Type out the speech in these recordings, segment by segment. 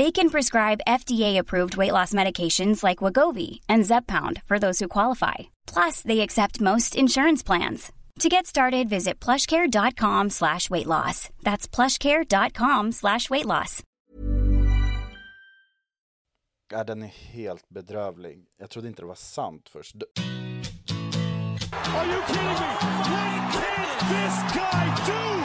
They can prescribe FDA-approved weight loss medications like Wagovi and Zepbound for those who qualify. Plus, they accept most insurance plans. To get started, visit plushcare.com slash weight loss. That's plushcare.com slash weight loss. Ja, den är helt bedrövlig. Jag trodde inte det var sant först. D- Are you kidding me? What can this guy do?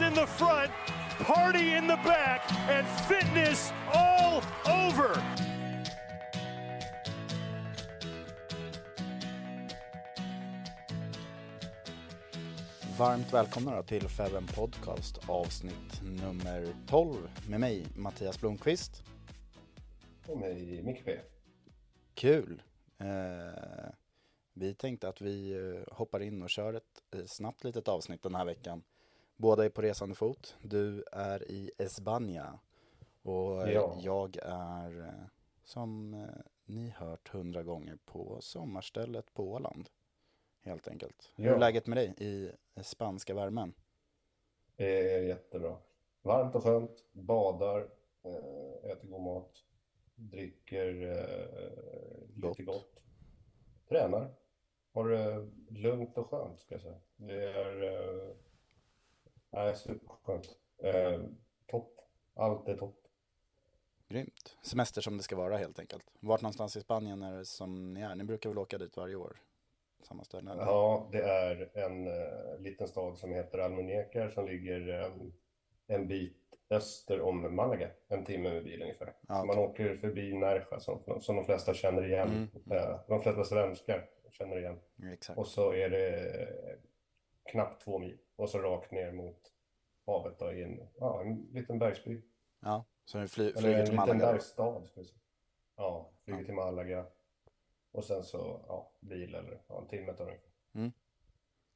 In the front, party in the back, and fitness all over. Varmt välkomna då till Feven Podcast avsnitt nummer 12 med mig Mattias Blomqvist. Och mig, Micke P. Kul! Eh, vi tänkte att vi eh, hoppar in och kör ett eh, snabbt litet avsnitt den här veckan. Båda är på resande fot. Du är i Esbania och Ja. jag är eh, som eh, ni hört hundra gånger på sommarstället på Åland. Helt enkelt. Hur är Ja. läget med dig i spanska värmen? Det är jättebra. Varmt och skönt, badar, eh, äter god mat, dricker eh, Gott. lite gott, tränar. Har det lugnt och skönt ska jag säga. Det är, nej, superskönt. Eh, topp. Allt är topp. Grymt. Semester som det ska vara helt enkelt. Vart någonstans i Spanien är det som ni är? Ni brukar väl åka dit varje år? Samma ställe? eller? Ja, det är en eh, liten stad som heter Almunecar som ligger eh, en bit öster om Malaga, en timme med bil ungefär. Ja, man åker förbi Nerja som, som de flesta känner igen, Mm. eh, de flesta svenskar känner igen. Exakt. Och så är det knappt två mil och så rakt ner mot havet då, i en, ja, en liten bergsby. Ja, så ni fly, Eller flyger en till liten Malaga? då? bergsstad. Ska vi säga. Ja, flyger Ja. till Malaga. Och sen så, ja, bil eller ja, en timme tar det. Mm.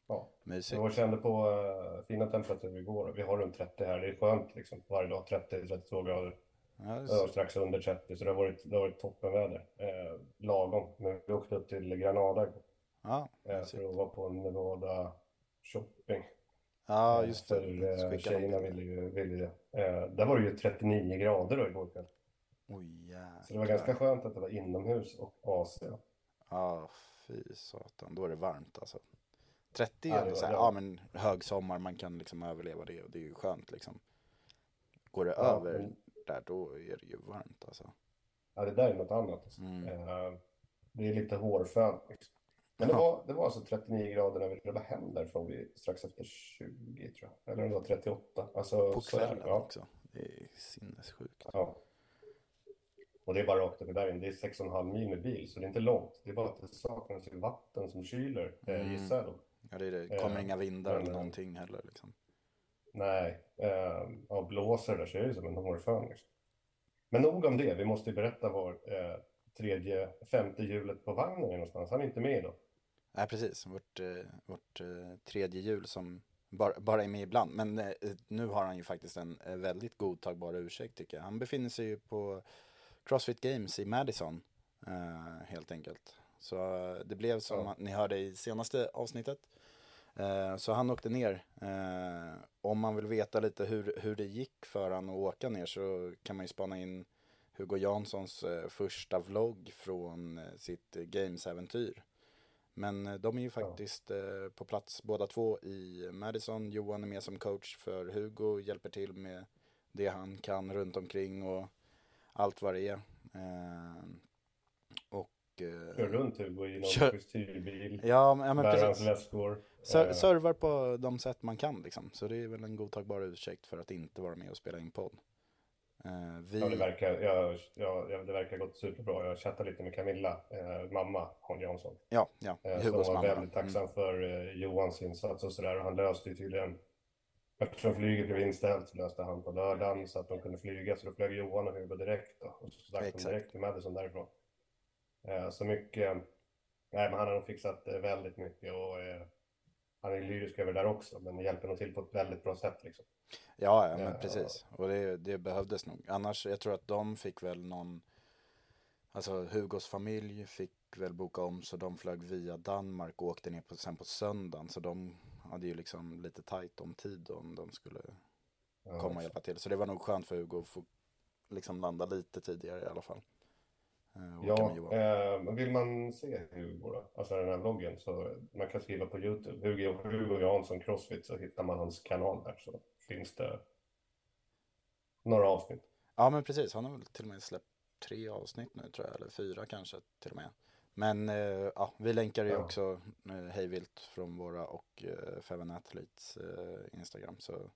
Ja. Mysigt. Jag kände på uh, fina temperaturer igår. Vi har runt 30 här. Det är skönt liksom. Varje dag 30-32 grader. Ja, det är strax under 30. Så det har varit, det har varit toppenväder. Eh, lagom. Men vi åkte upp till Granada ja, eh, för att vara på Nevada shopping. Ja, Eh, just det. För eh, tjejerna ville ju, ville det. Eh, där var det ju 39 grader då igår kväll. Jäklar. Så det var ganska skönt att det var inomhus och AC. Ja, fy satan. Då är det varmt alltså. 30 är Ja, så här, ja men högsommar, man kan liksom överleva det och det är ju skönt liksom. Går det Ja, över men- där, då är det ju varmt alltså. Ja, det där är något annat. Alltså. Mm. Det är lite hårfön. Liksom. Men det var, det var alltså 39 grader när vi klev hem därifrån vid strax efter 20 tror jag. Eller det var 38. Alltså, På det, kvällen ja. också. Det är sinnessjukt. Ja. Och det är bara rakt upp i bergen. Det är 6,5 mil med bil, så det är inte långt. Det är bara att det saknas vatten som kyler, eh, Mm. gissar jag då. Ja, det, är det. kommer Eh, inga vindar men, eller eh, någonting heller liksom. Nej, eh, ja, blåser det där så är det som en hårfön. Liksom. Men nog om det. Vi måste ju berätta var eh, tredje, femte hjulet på vagnen någonstans. Han är inte med då. Nej, precis. Vårt, eh, vårt eh, tredje hjul som bara, bara är med ibland. Men eh, nu har han ju faktiskt en väldigt godtagbar ursäkt tycker jag. Han befinner sig ju på Crossfit Games i Madison helt enkelt. Så det blev som Ja. ni hörde i senaste avsnittet. Så han åkte ner. Om man vill veta lite hur, hur det gick för han att åka ner så kan man ju spana in Hugo Janssons eh, första vlogg från eh, sitt Games-äventyr. Men eh, de är ju faktiskt eh, på plats båda två i Madison. Johan är med som coach för Hugo, hjälper till med det han kan runt omkring och allt vad det är. Och... Kör runt Hugo i någon Kör- kostyrbil. Ja, men- ja, men hans precis. Ser, servar på de sätt man kan liksom. Så det är väl en godtagbar ursäkt för att inte vara med och spela in podd. Eh, vi... Ja, det verkar, jag, jag, det verkar gått superbra. Jag chattade lite med Camilla, eh, mamma, Holm Jansson. Ja, ja. Eh, hon var mamma. väldigt tacksam för eh, Johans insats och sådär. Och han löste ju tydligen, eftersom flyget blev inställt så löste han på lördagen så att de kunde flyga. Så då flög Johan och Hugo direkt då. Och så stack de direkt till Madison därifrån. Eh, så mycket, nej men han har nog fixat eh, väldigt mycket och eh, han är lyrisk över där också. Men hjälper nog till på ett väldigt bra sätt liksom. Ja, ja men Ja. precis. Och det, det behövdes nog. Annars, jag tror att de fick väl någon, alltså Hugos familj fick väl boka om så de flög via Danmark och åkte ner på, sen på söndagen. Så de hade ju liksom lite tajt om tid om de skulle Ja, komma och hjälpa till. Så det var nog skönt för Hugo att få liksom landa lite tidigare i alla fall. Eh, Ja, eh, vill man se Hugo då, alltså den här vloggen, så man kan skriva på YouTube, Hugo, Hugo Jansson Crossfit, så hittar man hans kanal där, så finns det några avsnitt. Ja men precis, han har väl till och med släppt tre avsnitt nu tror jag, eller fyra kanske till och med. Men eh, ja, vi länkar ju Ja. också eh, hejvilt från våra och eh, Feven Athletes eh, Instagram. Så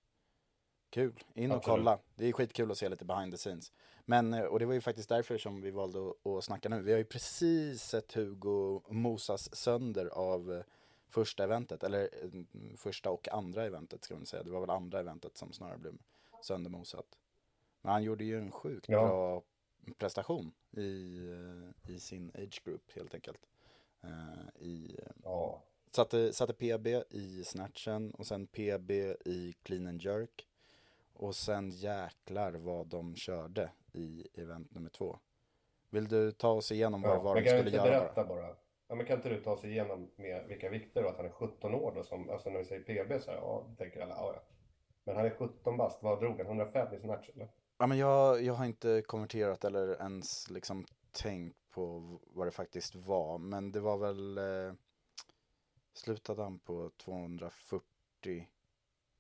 kul, in och Absolut. kolla. Det är skitkul att se lite behind the scenes. Men, eh, och det var ju faktiskt därför som vi valde att, att snacka nu. Vi har ju precis sett Hugo mosas sönder av eh, första eventet, eller eh, första och andra eventet ska man säga. Det var väl andra eventet som snarare blev söndermosat. Men han gjorde ju en sjukt Ja. bra prestation i, eh, i sin age group helt enkelt. I, Ja, satte, satte PB i snatchen och sen PB i clean and jerk. Och sen jäklar vad de körde i event nummer två. Vill du ta oss igenom vad, ja. vad de skulle göra berätta bara? bara? Ja, men kan inte du ta oss igenom med vilka vikter och att han är 17 år då, som, alltså när vi säger PB så här, ja, tänker alla, ja, ja. Men han är 17 bast, vad drog han? 105 i sin match eller? Ja, men jag, jag har inte konverterat eller ens liksom tänkt på vad det faktiskt var. Men det var väl, eh, slutade han på 240?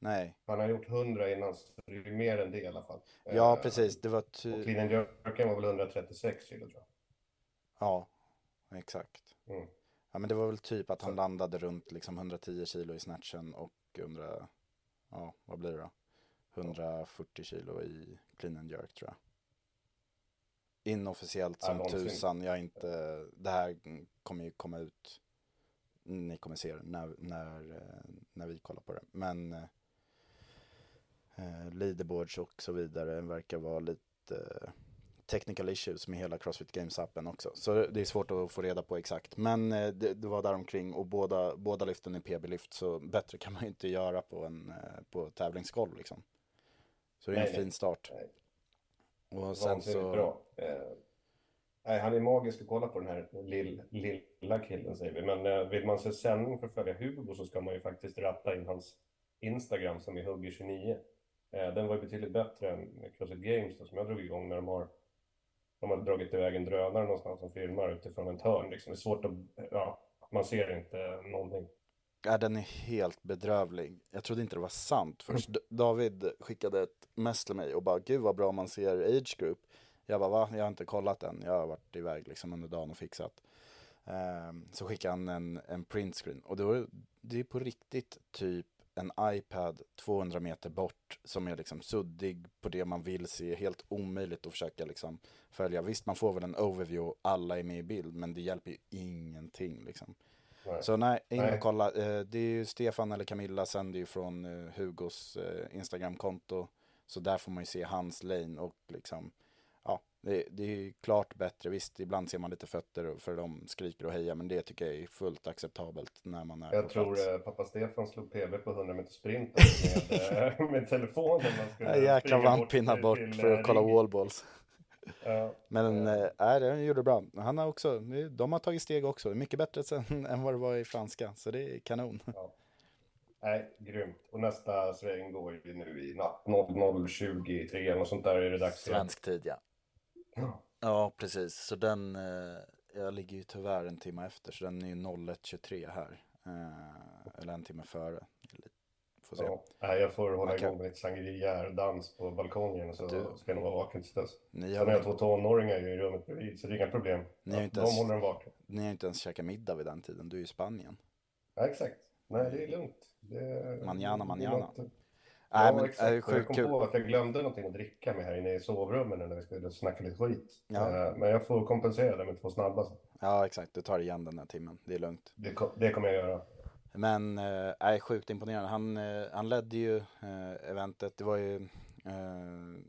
Nej, Han har gjort 100 innan, så det är mer än det i alla fall. ja Eh, precis, det var Och ty- clean and jerken var väl 136 kilo tror jag. Ja, exakt. Mm. Ja men det var väl typ att han Så- landade runt liksom 110 kilo i snatchen och 100, ja vad blir det då? 140 kilo i clean and jerk tror jag. Inofficiellt Ja, som någonsin. tusan, jag inte, det här kommer ju komma ut, ni kommer se det när, när, eh, när vi kollar på det. Men eh, leaderboards och så vidare verkar vara lite eh, technical issues med hela Crossfit Games-appen också. Så det är svårt att få reda på exakt. Men eh, det, det var där omkring och båda, båda lyften är PB-lyft så bättre kan man ju inte göra på en eh, på tävlingsgolv liksom. Så det är en Nej, fin start. Nej. Och sen så, bra. Eh, nej, han är magisk att kolla på den här lill, lilla killen säger vi. Men eh, vill man se sändning för att följa Hugo så ska man ju faktiskt ratta in hans Instagram som är Hugger29. Eh, den var betydligt bättre än Crossfit Games då, som jag drog igång när de har de har dragit iväg en drönare någonstans som filmar utifrån ett hörn. Liksom. Det är svårt att, ja, man ser inte någonting. ja, den är helt bedrövlig. Jag trodde inte det var sant först. D- David skickade ett mess till mig och bara, gud vad bra man ser age group. Jag bara, va? Jag har inte kollat den. Jag har varit iväg liksom under dagen och fixat. Ehm, så skickade han en, en printscreen. Och då, det är på riktigt typ en iPad 200 meter bort som är liksom suddig på det man vill se. Helt omöjligt att försöka liksom följa. Visst, man får väl en overview och alla är med i bild, men det hjälper ju ingenting liksom. Nej. Så nej, in och kolla. Eh, Det är ju Stefan eller Camilla sänder ju från eh, Hugos eh, Instagramkonto. Så där får man ju se hans lane och liksom, det, det är ju klart bättre. Visst, ibland ser man lite fötter för de skriker och hejar, men det tycker jag är fullt acceptabelt när man är Jag tror plats. eh, pappa Stefan slog PB på 100 meter sprint med, eh, med telefonen. Man skulle Ja, jäkla vantpinnar bort till, för att eh, kolla wallballs. Ja, Men eh, äh, det gjorde bra. Han har också, de har tagit steg också. Mycket bättre sen, än vad det var i franska, så det är kanon. ja. Nej, grymt. Och nästa sväng går ju nu i natt 00.23 och sånt där är det dags. Svensk tid, ja. Ja. Ja, precis. Så den, eh, jag ligger ju tyvärr en timme efter, så den är ju 01.23 här. Eh, eller en timme före. Får se. Ja. Jag får hålla Man kan- igång med lite sangria-dans på balkongen så Du- ska jag nog vara vaken till dess. Ni Sen har, har jag två tonåringar i rummet bredvid så det är inga problem. Ni har inte De ens- håller den vaken. ni har inte ens käkat middag vid den tiden, du är i Spanien. Ja, exakt. Nej, det är lugnt. Det, Manjana, det manjana. låter- Nej, ja, men exakt. det är Och jag kom kul. på att jag glömde någonting att dricka med här inne i sovrummet när vi skulle snacka lite skit. Ja. Eh, Men jag får kompensera det med två snabba. Ja, exakt. Du tar igen den här timmen. Det är lugnt. Det, det kommer jag göra. Men äh, är sjukt imponerande. Han, eh, han ledde ju eh, eventet. Det var ju, eh,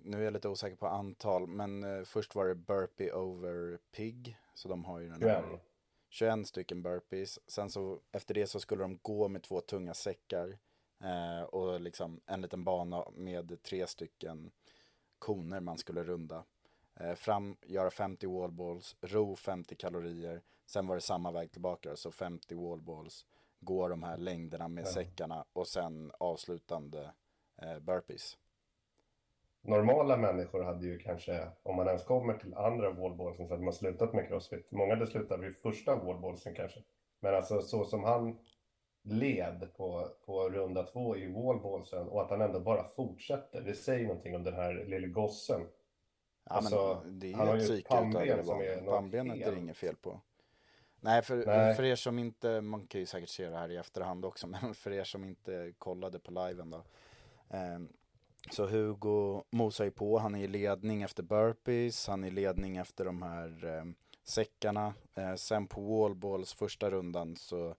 nu är jag lite osäker på antal, men eh, först var det burpee over pig. Så de har ju den här 21. 21 stycken burpees. Sen så efter det så skulle de gå med två tunga säckar. Eh, och liksom en liten bana med tre stycken koner man skulle runda. Eh, fram, göra 50 wallballs, ro 50 kalorier. Sen var det samma väg tillbaka, så 50 wallballs. Gå de här längderna med säckarna och sen avslutande eh, burpees. Normala människor hade ju kanske, om man ens kommer till andra wallballsen så hade man slutat med crossfit. Många hade slutat vid första wallballsen kanske. Men alltså så som han led på, på runda två i wallballsen och att han ändå bara fortsätter. Det säger någonting om den här lille gossen. Ja, Alltså, men det är han ju har ett psyke pannben som är Pannbenet är det inget fel på. Nej för, Nej. för er som inte, man kan ju säkert se det här i efterhand också, men för er som inte kollade på liven då. ehm, så Hugo mosar ju på, han är i ledning efter burpees, han är i ledning efter de här ehm, säckarna. Eh, sen på wallballs första rundan så,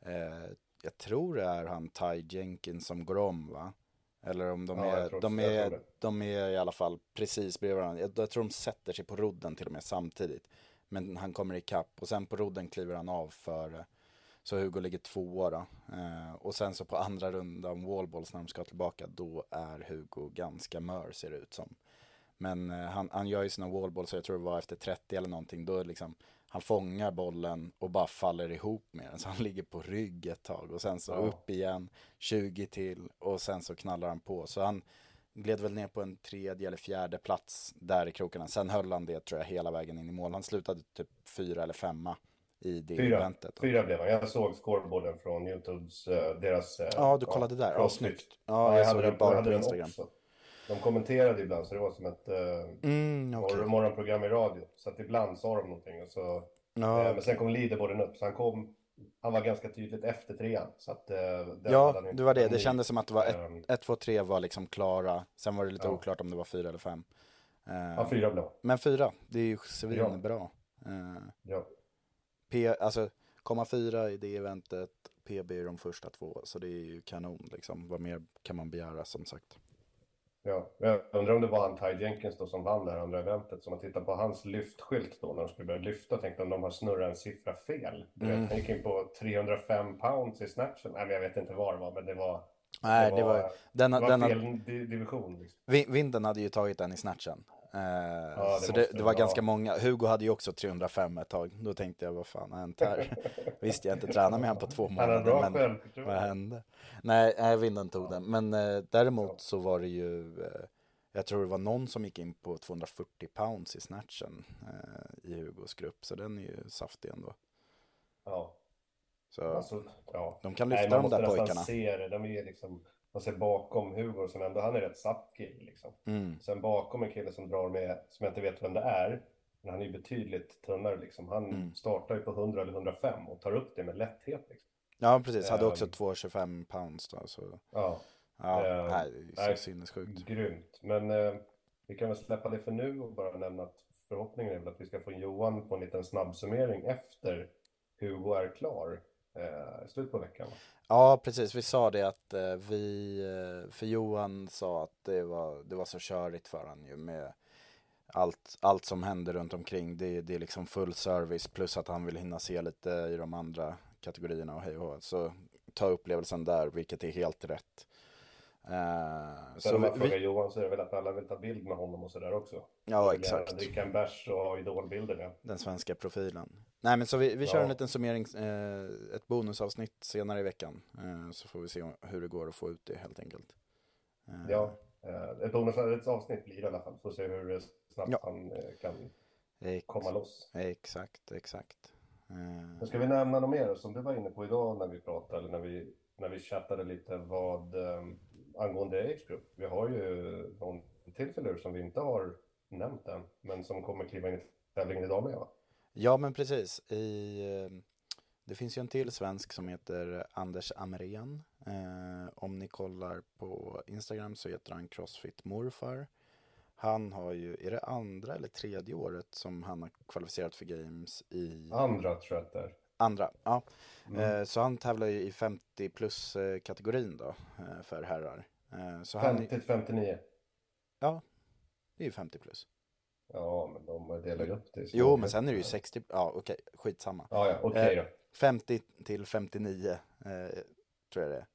eh, jag tror det är han Ty Jenkins som går om va? Eller om de Ja, är, de är, de är i alla fall precis bredvid varandra. Jag, jag tror de sätter sig på rodden till och med samtidigt. Men han kommer ikapp och sen på rodden kliver han av för så Hugo ligger tvåa då. Eh, och sen så på andra rundan wallballs när de ska tillbaka då är Hugo ganska mör ser det ut som. Men eh, han, han gör ju sina wallballs, jag tror det var efter 30 eller någonting, då liksom han fångar bollen och bara faller ihop med den. Så han ligger på rygg ett tag och sen så Ja. upp igen, 20 till och sen så knallar han på. Så han gled väl ner på en tredje eller fjärde plats där i krokarna. Sen höll han det tror jag hela vägen in i mål. Han slutade typ fyra eller femma i det Fyra, eventet. fyra blev han. Jag såg scoreboarden från Youtubes, eh, deras... eh, Ja, du kollade där. Ja, snyggt. Ja, jag jag såg det bara på Instagram. också. De kommenterade ibland så det var som ett eh, Mm, morgon, morgonprogram i radio. Så att ibland sa de någonting och så... Ja, eh, men sen kom leaderboarden upp så han kom... Han var ganska tydligt efter trean. Så att, eh, Ja, det var det. Det kändes som att det var Ehm, 1, 2, 3 var liksom klara. Sen var det lite Ja. oklart om det var fyra eller fem. Eh, Ja, fyra blev Men fyra, det är ju svinbra. Eh, Ja. P, alltså komma fyra i det eventet, PB är de första två, så det är ju kanon liksom. Vad mer kan man begära som sagt? Ja, jag undrar om det var Ty Jenkins då som vann det här andra eventet. Så man tittar på hans lyftskylt då när de skulle börja lyfta tänkte om de har snurrat en siffra fel. Mm. Han gick in på 305 pounds i snatchen. Nej, men jag vet inte var det var, men det var... Nej, det var, denna, det var denna, fel di- division. Liksom. Vin- Vinden hade ju tagit den i snatchen. Eh, det så det, det var ganska många. Hugo hade ju också 305 ett tag. Då tänkte jag, vad fan har hänt här? Visst, jag har inte tränat med honom på två månader. men vad hände? Nej, nej Vinden tog den. Men eh, däremot så var det ju, eh, jag tror det var någon som gick in på 240 pounds i snatchen eh, i Hugos grupp. Så den är ju saftig ändå. Ja, Så alltså, ja. de kan Nej, lyfta man de där pojkarna. se det. De är liksom... Man ser bakom Hugo som ändå, han är rätt satt kille liksom. Mm. Sen bakom en kille som drar med, som jag inte vet vem det är, men han är ju betydligt tunnare liksom. Han Mm. startar ju på 100 eller 105 och tar upp det med lätthet liksom. Ja, precis. Hade också Ehm. 225 pounds då. Så Ja, ja, Ehm, nej, det är så sinnessjukt. grymt. Men eh, vi kan väl släppa det för nu och bara nämna att förhoppningen är väl att vi ska få in Johan på en liten snabbsummering efter Hugo är klar eh, i slutet på veckan. va? Ja, precis. Vi sa det att eh, vi, eh, för Johan sa att det var, det var så körigt för han ju med allt, allt som händer runt omkring. Det, det är liksom full service plus att han vill hinna se lite i de andra kategorierna och hej och Så ta upplevelsen där, vilket är helt rätt. Uh, så om man frågar Johan så är det väl att alla vill ta bild med honom och sådär också. Ja, exakt. Dricka en bärs och ha idolbilder med. Den svenska profilen. Nej, men så vi, vi kör ja. en liten summering, eh, ett bonusavsnitt senare i veckan. Eh, så får vi se hur det går att få ut det helt enkelt. Eh. Ja, eh, ett bonusavsnitt blir det i alla fall. Får se hur snabbt ja. han eh, kan Ex komma loss. Exakt, exakt. Men ska vi nämna något mer som du var inne på idag när vi pratade, eller när vi, när vi chattade lite vad angående Age Group. Vi har ju någon till som vi inte har nämnt än, men som kommer kliva in i tävlingen idag med va? Ja, men precis. I, eh, det finns ju en till svensk som heter Anders Amrén. Eh, om ni kollar på Instagram så heter han Crossfit Morfar. Han har ju, är det andra eller tredje året som han har kvalificerat för Games i... Andra tror jag att det är. Andra, ja. Mm. Eh, så han tävlar ju i 50 plus eh, då eh, för herrar. Så 50 till 59? Ja, det är ju 50 plus. Ja, men de delar ju upp det. Jo, men sen är det ju 60, ja okej, skitsamma. Ja, ja, okej okay, då. 50 till 59 eh, tror jag det är.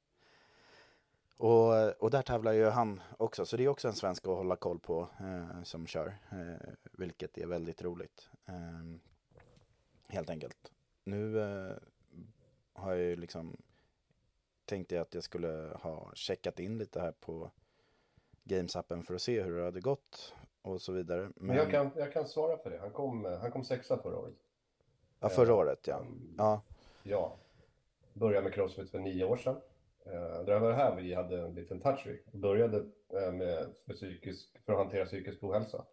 Och, och där tävlar ju han också, så det är också en svensk att hålla koll på eh, som kör, eh, vilket är väldigt roligt. helt enkelt nu eh, har jag ju liksom tänkte jag att jag skulle ha checkat in lite här på Games-appen för att se hur det hade gått och så vidare. Men, jag, kan, jag kan svara på det. Han kom, han kom sexa förra året. Ja, förra året ja. Ja. Ja. Började med Crossfit för nio år sedan. Uh, det var det här vi hade en liten touch vid. Började uh, med för, psykisk, för att hantera psykisk ohälsa.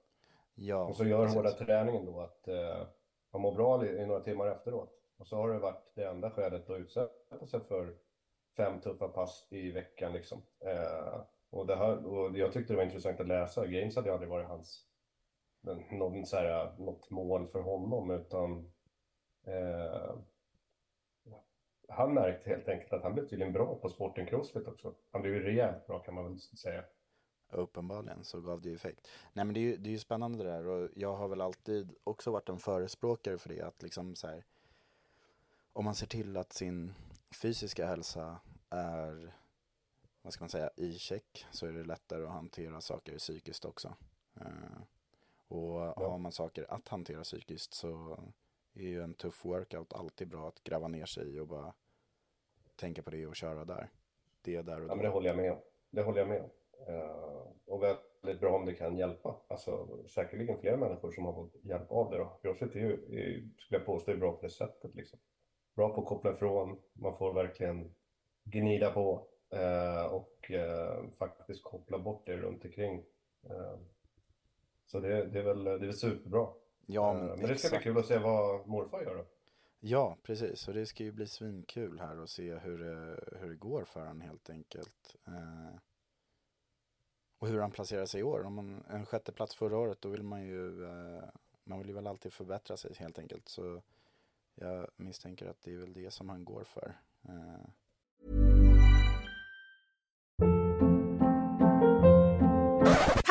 Ja, och så gör hårda träningen då att man mår bra i, i några timmar efteråt. Och så har det varit det enda skälet att utsätta sig för fem tuffa pass i veckan liksom. Eh, och, det här, och jag tyckte det var intressant att läsa. Games hade aldrig varit hans, någon, så här, något mål för honom utan eh, han märkte helt enkelt att han blev tydligen bra på sporten crossfit också. Han blev ju rejält bra kan man väl säga. Uppenbarligen så gav det ju effekt. Nej men det är ju, det är ju spännande det där och jag har väl alltid också varit en förespråkare för det att liksom så här om man ser till att sin fysiska hälsa är, vad ska man säga, i check så är det lättare att hantera saker psykiskt också. Uh, och ja. har man saker att hantera psykiskt så är ju en tuff workout alltid bra att gräva ner sig i och bara tänka på det och köra där. Det där och Ja, men det håller jag med om. Det håller jag med om. Uh, och väldigt bra om det kan hjälpa. Alltså säkerligen fler människor som har fått hjälp av det då. Crossfit är ju, är, skulle jag påstå, är bra på det sättet liksom bra på att koppla ifrån. Man får verkligen gnida på eh, och eh, faktiskt koppla bort det runt omkring. Eh, så det, det, är väl, det är väl superbra. Ja, men, men det ska bli kul att se vad morfar gör då. Ja, precis. Och det ska ju bli svinkul här och se hur hur det går för honom helt enkelt. Eh, och hur han placerar sig i år. Om man en sjätte plats förra året, då vill man ju, eh, man vill ju väl alltid förbättra sig helt enkelt. Så jag misstänker att det är väl det som han går för.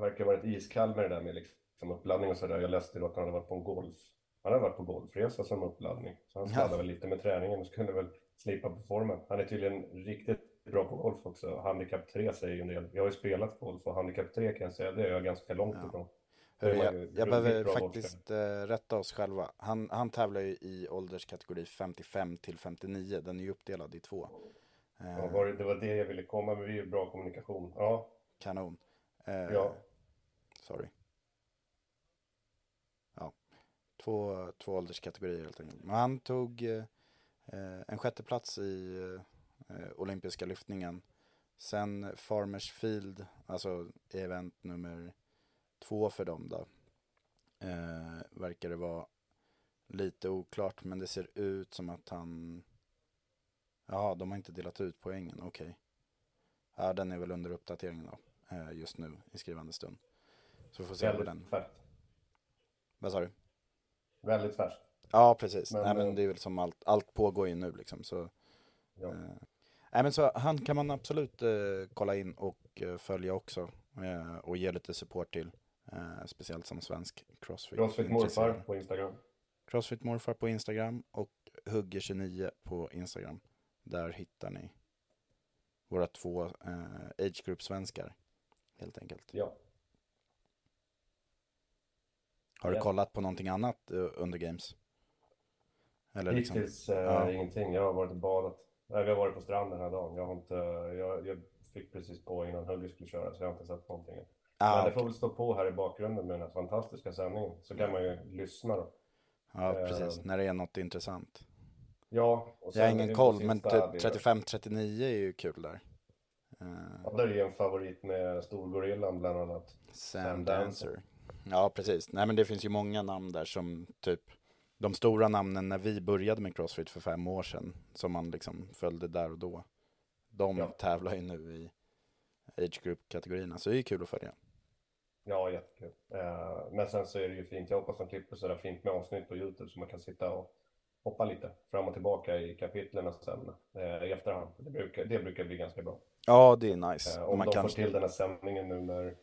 Verkar ha varit iskall med det där med liksom uppladdning och sådär. Jag läste att han hade varit på en golf. Han hade varit på golfresa som uppladdning. Så han sladdade ja. väl lite med träningen och skulle väl slipa på formen. Han är tydligen riktigt bra på golf också. Handikapp 3 säger ju en del. Jag har ju spelat golf och handikapp 3 kan jag säga, det är jag ganska långt Ja. ifrån. Hörru, jag, jag behöver faktiskt eh, rätta oss själva. Han, han tävlar ju i ålderskategori 55 till 59. Den är ju uppdelad i två. Eh, Ja, var det, det var det jag ville komma med, vi är ju bra kommunikation. Ja, Kanon. Eh, Ja. Sorry. Ja, två, två ålderskategorier helt enkelt. Men han tog eh, eh en sjätteplats i eh, olympiska lyftningen. Sen Farmers Field, alltså event nummer två för dem då. Eh, verkar det vara lite oklart, men det ser ut som att han... Ja, de har inte delat ut poängen, okej. Ja, den är väl under uppdatering då, eh, just nu i skrivande stund. Så vi får se vad den... väldigt färskt. Vad sa du? Väldigt färskt. Ja, precis. Men, Nej, men eh, det är väl som allt, allt pågår ju nu liksom. Så, Ja. eh, nej, men så han kan man absolut eh, kolla in och eh, följa också. Eh, och ge lite support till. Eh, speciellt som svensk crossfit. Crossfit morfar på Instagram. Crossfit morfar på Instagram och Hugger29 på Instagram. Där hittar ni våra två eh, age group svenskar. Helt enkelt. Ja. Har du Ja. kollat på någonting annat eh, under games? Eller liksom, Hittills eh, Ja. ingenting. Jag har varit och badat. Nej, vi har varit på stranden den här dagen. Jag har inte, jag, jag fick precis på innan Hugger skulle köra så jag har inte sett någonting. ah, Men det får väl stå på här i bakgrunden med den här fantastiska sändningen. Så kan man ju lyssna då. ja, eh, precis. När det är något intressant. Ja. Och Jag har ingen koll, men Insta, typ det- 35-39 är ju kul där. Eh, Ja, där är ju en favorit med Storgorillan bland annat. Sam Sam Dancer. Ja, precis. Nej, men det finns ju många namn där som typ de stora namnen när vi började med Crossfit för fem år sedan, som man liksom följde där och då. De Ja. tävlar ju nu i age group-kategorierna, så det är ju kul att följa. Ja, jättekul. Eh, men sen så är det ju fint. Jag hoppas de klipper sådär fint med avsnitt på Youtube så man kan sitta och hoppa lite fram och tillbaka i kapitlen sen eh, i efterhand. Det brukar, det brukar bli ganska bra. Ja, det är nice. Och om man de kan... får till den här sändningen nu när,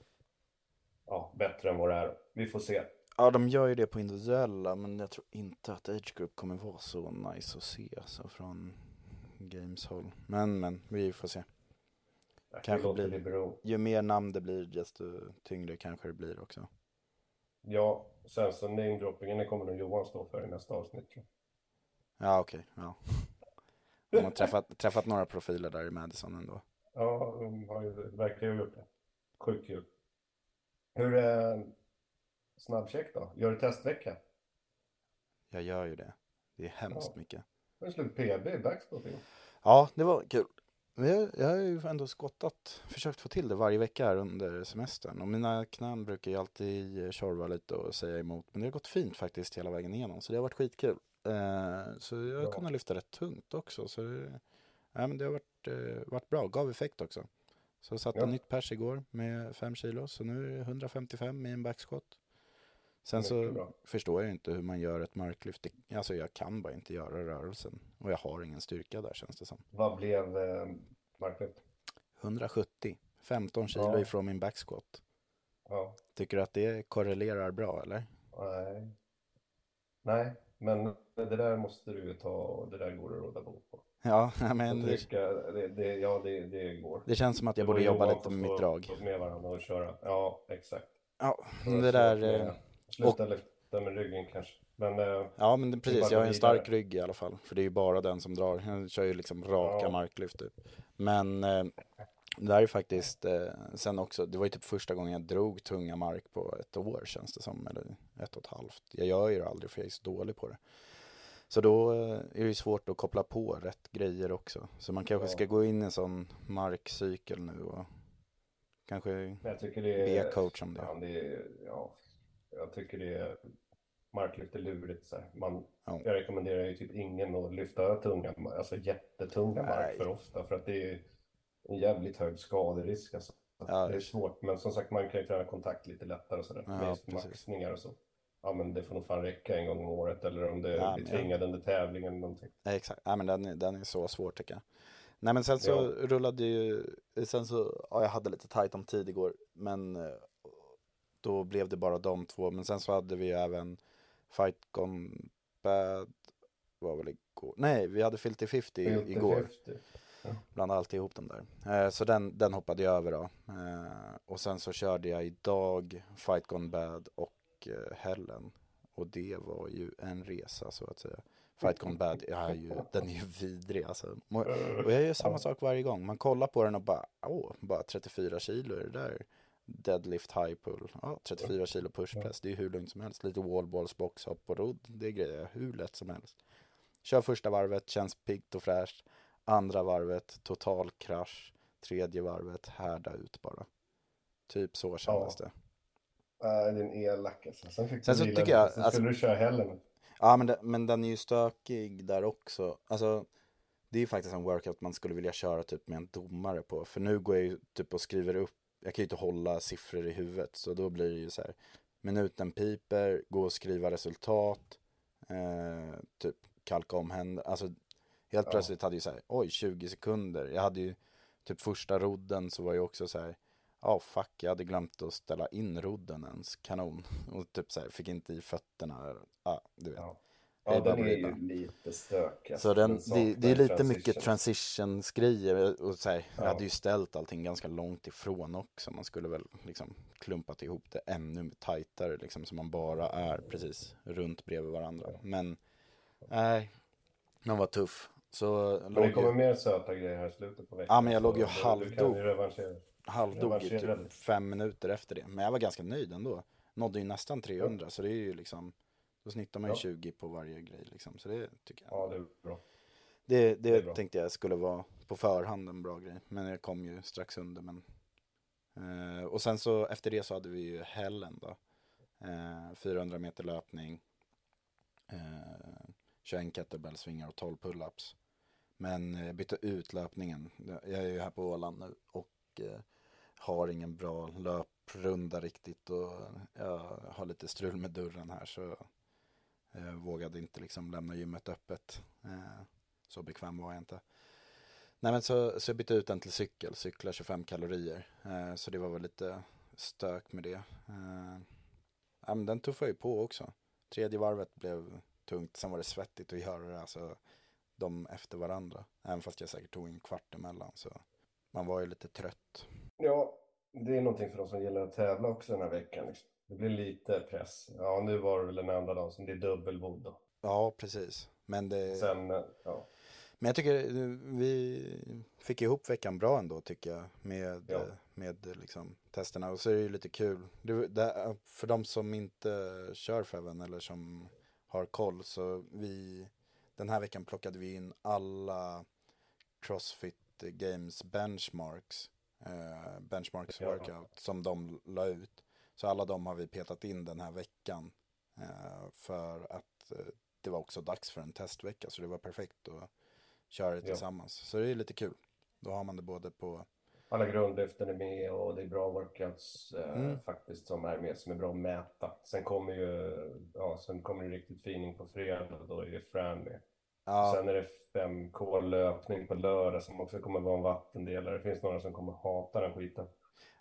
ja, bättre än vad det är. Vi får se. Ja, de gör ju det på individuella, men jag tror inte att age group kommer vara så nice att se alltså, från Games håll. Men, men, vi får se. Jag Kanske blir- det bero. Ju mer namn det blir, desto tyngre kanske det blir också. Ja, sen så namedroppingen det kommer nog Johan stå för i nästa avsnitt. Ja, okej. ja. De har träffat, träffat några profiler där i Madison ändå. Ja, de har ju, verkar ju ha gjort det. Sjukt kul. Hur är snabbcheck då? Gör du testvecka? Jag gör ju det. Det är hemskt Ja. mycket. Det slut PB i backspotting. Ja, det var kul. Men jag, jag har ju ändå skottat, försökt få till det varje vecka här under semestern. Och mina knän brukar ju alltid tjorva lite och säga emot. Men det har gått fint faktiskt hela vägen igenom. Så det har varit skitkul. Eh, så jag har Bra. kunnat lyfta rätt tungt också. Så det, ja, men det har varit, eh, varit bra, gav effekt också. Så satte Ja. nytt pers igår med 5 kilo. Så nu är det 155 i en backsquat. Sen så bra. förstår jag inte hur man gör ett marklyft. Alltså jag kan bara inte göra rörelsen. Och jag har ingen styrka där känns det som. Vad blev eh, marklyft? 170. 15 kilo Ja. ifrån min backsquat. Ja, Tycker du att det korrelerar bra eller? nej. Nej, men det där måste du ta, det där går att råda bot på. Ja, men det, det, det, ja, det, det går. det känns som att jag Det borde jobba lite med mitt drag. med varandra och köra. Ja, exakt. Ja, det svårt där... med- eh, Sluta lyfta med ryggen kanske. Men eh, Ja, men det, precis. Jag har en stark vidare. rygg i alla fall. För det är ju bara den som drar. Jag kör ju liksom raka Ja. marklyft typ. Men eh, det där är faktiskt sen också. Det var ju typ första gången jag drog tunga mark på ett år känns det som. Eller ett och ett halvt. Jag gör ju det aldrig för jag är så dålig på det. Så då eh, är det ju svårt att koppla på rätt grejer också. Så man kanske Ja. ska gå in i en sån markcykel nu och kanske Men jag tycker det är... be coach om det. Ja, det är, ja, jag tycker det är... Marklyft är lurigt så här. Man, Ja. Jag rekommenderar ju typ ingen att lyfta tunga, alltså jättetunga mark Nej. för ofta. För att det är en jävligt hög skaderisk. Alltså. Ja. Det är svårt, men som sagt man kan ju träna kontakt lite lättare och sådär. Ja, med precis. maxningar och så. Ja men det får nog fan räcka en gång om året eller om det Ja, blir tvingad under tävlingen eller någonting. Ja, exakt. Nej, men den, den är så svår tycker jag. Nej men sen så Ja. rullade ju, sen så, ja jag hade lite tajt om tid igår, men eh, då blev det bara de två. Men sen så hade vi även Fight Gone Bad, var väl igår? Nej, vi hade Filthy 50 Filthy igår. 50. Blanda alltid ihop dem där. Eh, så den, den hoppade jag över då. Eh, och sen så körde jag idag Fight Gone Bad och eh, Helen. Och det var ju en resa så att säga. Fight Gone Bad är ju, den är ju vidrig alltså. Och jag gör samma sak varje gång. Man kollar på den och bara, åh, bara 34 kilo är det där. Deadlift high pull, ja 34 kilo pushpress, det är hur lugnt som helst. Lite wallballs, boxhopp och rodd, det grejer jag hur lätt som helst. Kör första varvet, känns piggt och fräscht. Andra varvet, total krasch. Tredje varvet, härda ut bara. Typ så kändes Ja. det. Nej, din elak alltså. Sen fick Sen du så tycker jag, Sen alltså- skulle du köra Helen. Ja men, det, men den är ju stökig där också. Alltså det är ju faktiskt en workout man skulle vilja köra typ med en domare på. För nu går jag ju typ och skriver upp, jag kan ju inte hålla siffror i huvudet. Så då blir det ju så här, minuten piper, gå och skriva resultat, eh, typ kalka om händer. Alltså helt Ja. plötsligt hade jag så här, oj 20 sekunder. Jag hade ju typ första rodden så var ju också så här, ja fuck jag hade glömt att ställa in rodden ens, kanon. Och typ så här, fick inte i fötterna, ja du vet. Ja, ja den är ju lite stökig. alltså. Så den, det, det är lite transition. mycket transitionsgrejer och så här, jag Ja. hade ju ställt allting ganska långt ifrån också. Man skulle väl liksom klumpat ihop det ännu tajtare liksom så man bara är precis runt bredvid varandra. Men nej, den var tuff. Så Men det kommer ju mer söta grejer här i slutet på veckan. Ja, men jag låg ju du- Du halvdog. kan ju revanschera. Halvdog i typ fem minuter efter det. Men jag var ganska nöjd ändå. Nådde ju nästan 300 så det är ju liksom då snittar man ju Ja. 20 på varje grej liksom. Så det tycker jag. Ja, det är bra. Det, Det det, bra. tänkte jag skulle vara på förhand en bra grej. Men jag kom ju strax under. Men... Eh, och sen så efter det så hade vi ju Helen då. Eh, 400 meter löpning. Eh, 21 kettlebellsvingar och 12 pull-ups. Men eh, jag bytte ut löpningen. Jag är ju här på Åland nu och eh, har ingen bra löprunda riktigt. Och jag har lite strul med dörren här så jag vågade inte liksom lämna gymmet öppet. Eh, så bekväm var jag inte. Nej men så, så jag bytte ut den till cykel, cykla 25 kalorier. Eh, så det var väl lite stök med det. Ja, men den tuffade ju på också. Tredje varvet blev tungt, sen var det svettigt att göra det. Alltså, de efter varandra. Även fast jag säkert tog en kvart emellan. Så man var ju lite trött. Ja, det är någonting för de som gillar att tävla också den här veckan. Liksom. Det blir lite press. Ja, nu var det väl den enda dagen som det är dubbelvod då. Ja, precis. Men, det, Sen, eh, ja. men jag tycker eh, vi fick ihop veckan bra ändå tycker jag. Med, Ja. eh, med liksom, testerna. Och så är det ju lite kul. Det, det, för de som inte kör Feven eller som har koll. Så vi, den här veckan plockade vi in alla Crossfit Games benchmarks. Eh, benchmarks Ja. workout som de la ut. Så alla de har vi petat in den här veckan. Eh, för att eh, det var också dags för en testvecka. Så det var perfekt att köra det Ja. tillsammans. Så det är lite kul. Då har man det både på Alla grundlyften är med och det är bra workouts eh, Mm. faktiskt som är med som är bra att mäta. Sen kommer ju, ja, sen kommer det riktigt fining på fredag och då är det Fran med. Ja, Sen är det 5K löpning på lördag som också kommer vara en vattendelare. Det finns några som kommer hata den skiten.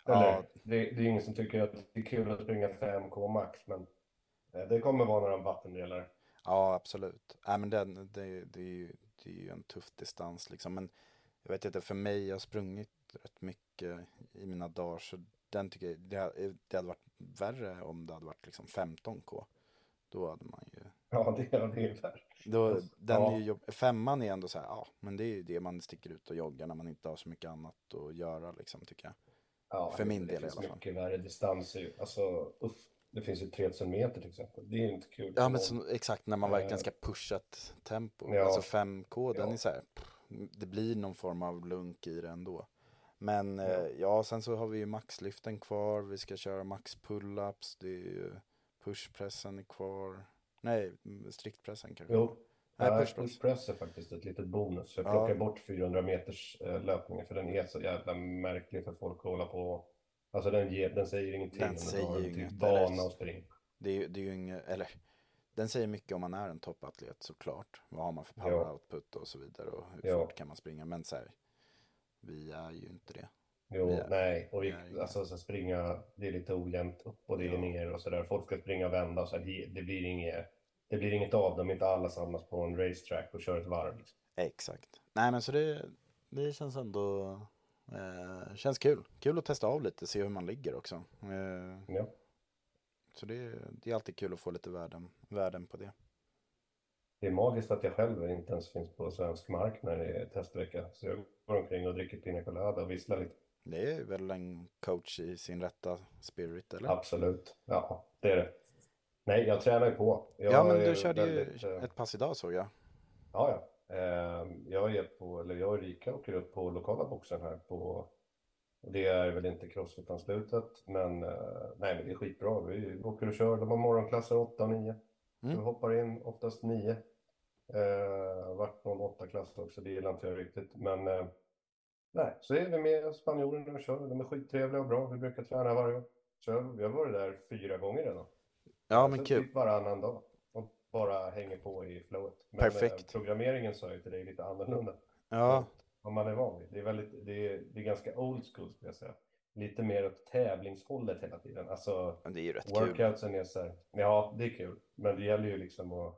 Eller, Ja. det, det är ingen som tycker att det är kul att springa 5K max, men eh, det kommer vara några vattendelare. ja absolut. Nej, men den, det, det, är ju, det är ju en tuff distans liksom. Men jag vet inte, för mig, jag har sprungit rätt mycket i mina dagar. Så den tycker jag, det, det hade varit värre om det hade varit liksom 15K. Då hade man ju Ja, det, ja, det är. Då, den Ja. är ju. Femman är ändå så här, ja, men det är ju det man sticker ut och joggar när man inte har så mycket annat att göra liksom tycker jag. Ja, För min det del i finns alla fall. mycket värre distanser. Alltså, uff. Det finns ju 3000 meter till exempel. Det är inte kul. Ja men så, exakt när man Eh, verkligen ska pusha ett tempo. ja. Alltså 5K, den Ja. är så här, pff, det blir någon form av lunk i det ändå. Men Ja. ja. ja, sen så har vi ju maxlyften kvar, vi ska köra max pull-ups, det är ju pushpressen är kvar. Nej, striktpressen kanske. Jo, Nej, pushpress. pushpress är faktiskt ett litet bonus. Jag Ja. plockar bort 400 meters eh, löpningen för den är så jävla märklig för folk att hålla på. Alltså den, ger, den säger ingenting Den säger ju typ inget, bana och spring. Det är det är ju inget, eller den säger mycket om man är en toppatlet såklart. Vad har man för power Ja. output och så vidare och hur Ja. fort kan man springa. Men så här, vi är ju inte det. Jo, Ja. nej, och vi, Ja, alltså så springa, det är lite ojämnt upp och det är ner och sådär. Folk ska springa och vända och så här, det, det blir inget, det blir inget av dem, inte alla samlas på en racetrack och kör ett varv. Liksom. Exakt. Nej men så det, det känns ändå, eh, känns kul. Kul att testa av lite, se hur man ligger också. Eh, Ja. så det, det är alltid kul att få lite värden, värden på det. Det är magiskt att jag själv inte ens finns på svensk mark när det är testvecka. Så jag går omkring och dricker Pina Colada och visslar lite. Det är väl en coach i sin rätta spirit, eller? Absolut. Ja, det är det. Nej, jag tränar på. Jag ja, men du körde väldigt, ju eh, ett pass idag såg jag. Ja, ja. Eh, Jag är på, eller jag och Rika åker upp på lokala boxen här på, det är väl inte crossfit-anslutet, men eh, nej, men det är skitbra. Vi åker och kör, de har morgonklasser 8 och 9. Så Mm. vi hoppar in oftast 9. Eh, vart någon 8-klass också, det gillar inte jag riktigt. Men eh, nej, så är vi med spanjorerna och kör. De är skittrevliga och bra. Vi brukar träna varje år. Så vi har varit där fyra gånger redan. Ja, men Så kul. Typ varannan dag. Och bara hänger på i flowet. Men Perfekt. eh, programmeringen sa jag till dig lite annorlunda. Ja, Vad man är van vid. Det är, väldigt, det är, det är ganska old school skulle jag säga. Lite mer åt tävlingshållet hela tiden. Alltså men det är ju rätt kul. workoutsen är så här, ja det är kul. Men det gäller ju liksom att,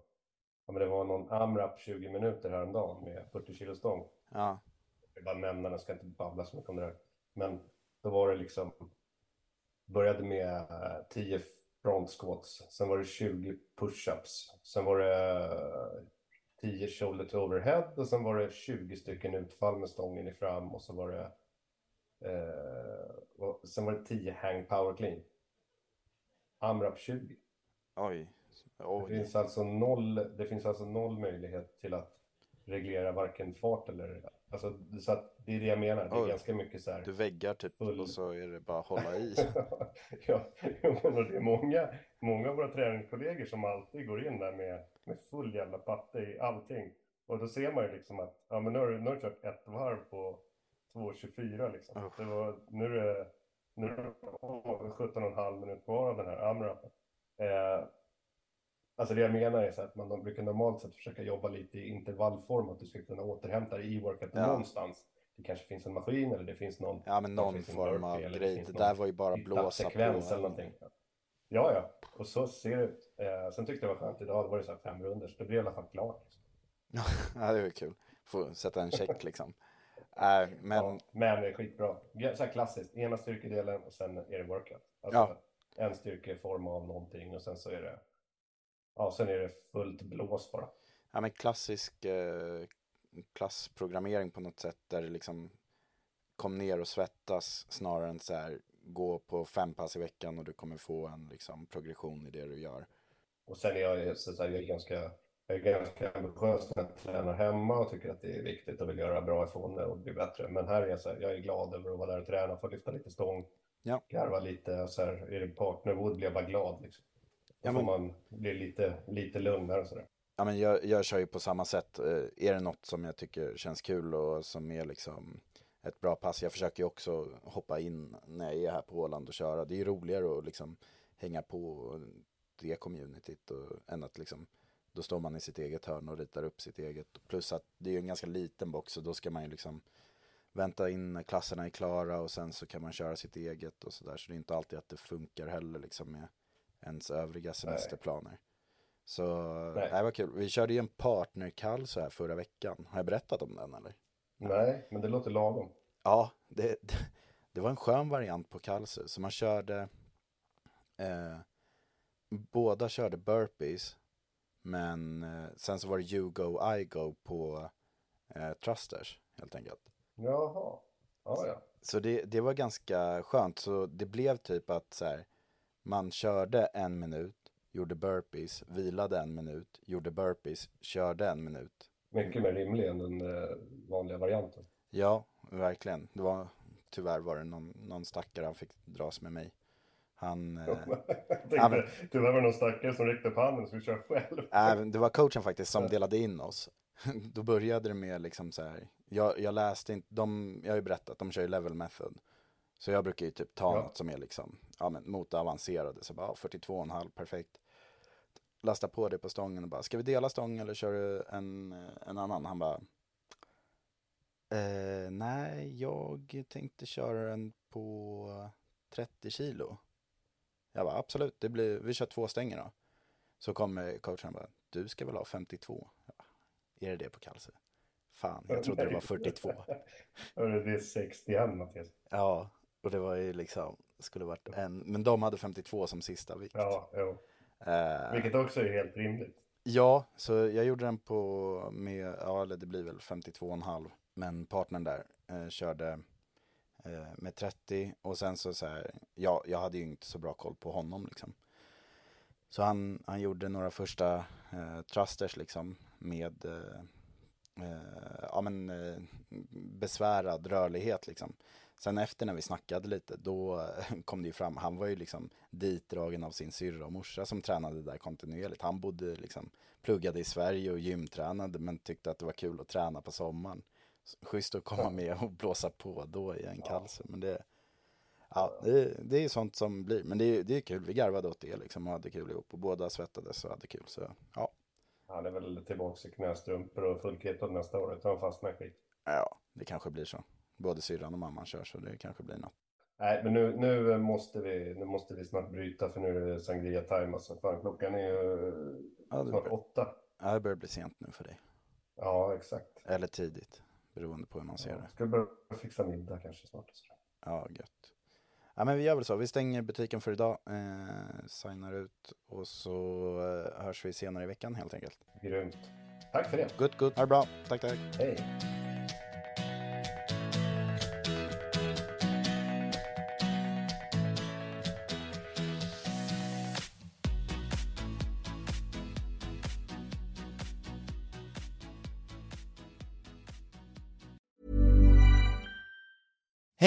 ja men det var någon AMRAP 20 minuter häromdagen med 40 kilo stång. Ja, Jag bara nämna den, ska inte babbla så mycket om det där. Men då var det liksom, började med eh, 10 front squats, sen var det 20 push-ups, sen var det eh, 10 shoulder to overhead och sen var det 20 stycken utfall med stången i fram och så var det eh, och sen var det 10 hang power clean. AMRAP 20. oj. Det oj. finns alltså noll, det finns alltså noll möjlighet till att reglera varken fart eller, alltså så att det är det jag menar. Det är Oj. ganska mycket så här. Du väggar typ Full- och så är det bara att hålla i. ja, det är många, många av våra träningskollegor som alltid går in där med, med full jävla patte i allting. Och då ser man ju liksom att, ja men nu har du, nu har du kört ett varv på 2.24 liksom. Uff. Det var, nu är det, nu är det 17,5 minuter kvar av den här AMRAPen. Eh, alltså det jag menar är så att man brukar normalt sett försöka jobba lite i intervallform, att du ska kunna återhämta dig i workout Ja. någonstans. Det kanske finns en maskin eller det finns någon Ja, men någon form av det grej. Det någon där var ju bara blåsa på. eller någonting. Ja, ja, och så ser det ut. Eh, sen tyckte jag det var skönt idag, det var det så här fem runder, så det blev i alla fall klart. Liksom. Ja, det var kul. Få sätta en check liksom. Äh, men Ja, men det är skitbra. Så här klassiskt, ena styrkedelen och sen är det workout. Alltså Ja. en styrkeform av någonting och sen så är det, ja, sen är det fullt blås bara. Ja men klassisk eh, klassprogrammering på något sätt där det liksom kom ner och svettas snarare än så här gå på fem pass i veckan och du kommer få en liksom progression i det du gör. Och sen är jag, så säga, jag är ganska, jag är ganska ambitiös när jag tränar hemma och tycker att det är viktigt och vill göra bra ifrån det och bli bättre. Men här är jag så här, jag är glad över att vara där och träna, få lyfta lite stång, Ja. garva lite så här, är det partnerwood blir jag bara glad liksom. Då Ja, får man bli lite, lite lugnare och sådär. Ja men jag, jag kör ju på samma sätt. Eh, Är det något som jag tycker känns kul och som är liksom ett bra pass. Jag försöker ju också hoppa in när jag är här på Åland och köra. Det är ju roligare att liksom hänga på det communityt och, än att liksom då står man i sitt eget hörn och ritar upp sitt eget. Plus att det är ju en ganska liten box och då ska man ju liksom vänta in när klasserna är klara och sen så kan man köra sitt eget och sådär. Så det är inte alltid att det funkar heller liksom med ens övriga semesterplaner. Så Nej. nej. vad kul. Vi körde ju en partnerkall så här förra veckan. Har jag berättat om den eller? Nej, men det låter lagom. Ja, det, det var en skön variant på kallser. Så man körde, eh, båda körde burpees. Men eh, sen så var det you go, I go på eh, thrusters helt enkelt. Jaha, ja, ja. Så det, det var ganska skönt. Så det blev typ att så här, man körde en minut, gjorde burpees, vilade en minut, gjorde burpees, körde en minut. Mycket mer rimlig än den eh, vanliga varianten. Ja, verkligen. Det var, tyvärr var det någon, någon stackare han fick dras med mig. Han, eh, tänkte, men- Tyvärr var det någon stackare som räckte upp handen och skulle köra själv. äh, det var coachen faktiskt som delade in oss. Då började det med liksom så här, jag, jag läste inte, de, jag har ju berättat, de kör ju level method. Så jag brukar ju typ ta Ja. något som är liksom, ja men mot det avancerade, så bara ja, 42,5, perfekt. Lasta på det på stången och bara, ska vi dela stång eller kör du en, en annan? Han bara, eh, nej, jag tänkte köra den på 30 kilo. Jag bara, absolut, det blir, vi kör två stänger då. Så kommer coachen och bara, du ska väl ha 52? Jag bara, är det det på kallse? Fan, jag trodde det var 42. det är 61 Mattias. Ja, och det var ju liksom, skulle varit en, men de hade 52 som sista vikt. Ja, jo. Eh, Vilket också är helt rimligt. Ja, så jag gjorde den på med, ja eller det blir väl 52,5. Men partnern där eh, körde eh, med 30 och sen så så här, ja, jag hade ju inte så bra koll på honom liksom. Så han, han gjorde några första eh, thrusters liksom med eh, eh, ja, men, eh, besvärad rörlighet liksom. Sen efter när vi snackade lite, då kom det ju fram, han var ju liksom ditdragen av sin syrra och morsa som tränade där kontinuerligt. Han bodde liksom, pluggade i Sverige och gymtränade men tyckte att det var kul att träna på sommaren. Schysst att komma med och blåsa på då i en kallse. Men det, ja, det, det är sånt som blir, men det är, det är kul. Vi garvade åt det liksom och hade kul ihop och båda svettades och hade kul. Så ja. Han är väl tillbaka i knästrumpor och full keto nästa år utan fast med skit. Ja, det kanske blir så. Både syrran och mamman kör så det kanske blir något. Nej, men nu, nu, måste vi, nu måste vi snart bryta för nu är det sangria time alltså. Fan, klockan är ju Ja, snart börjar- åtta. Ja, det börjar bli sent nu för dig. Ja, exakt. Eller tidigt, beroende på hur man ser Ja, det. ska börja fixa middag kanske snart. Så. Ja, gött. Ja, men vi gör väl så. Vi stänger butiken för idag, eh, signar ut och så eh, hörs vi senare i veckan helt enkelt. Grymt. Tack för det. Gott, gott. Ha det bra. Tack, tack. Hej.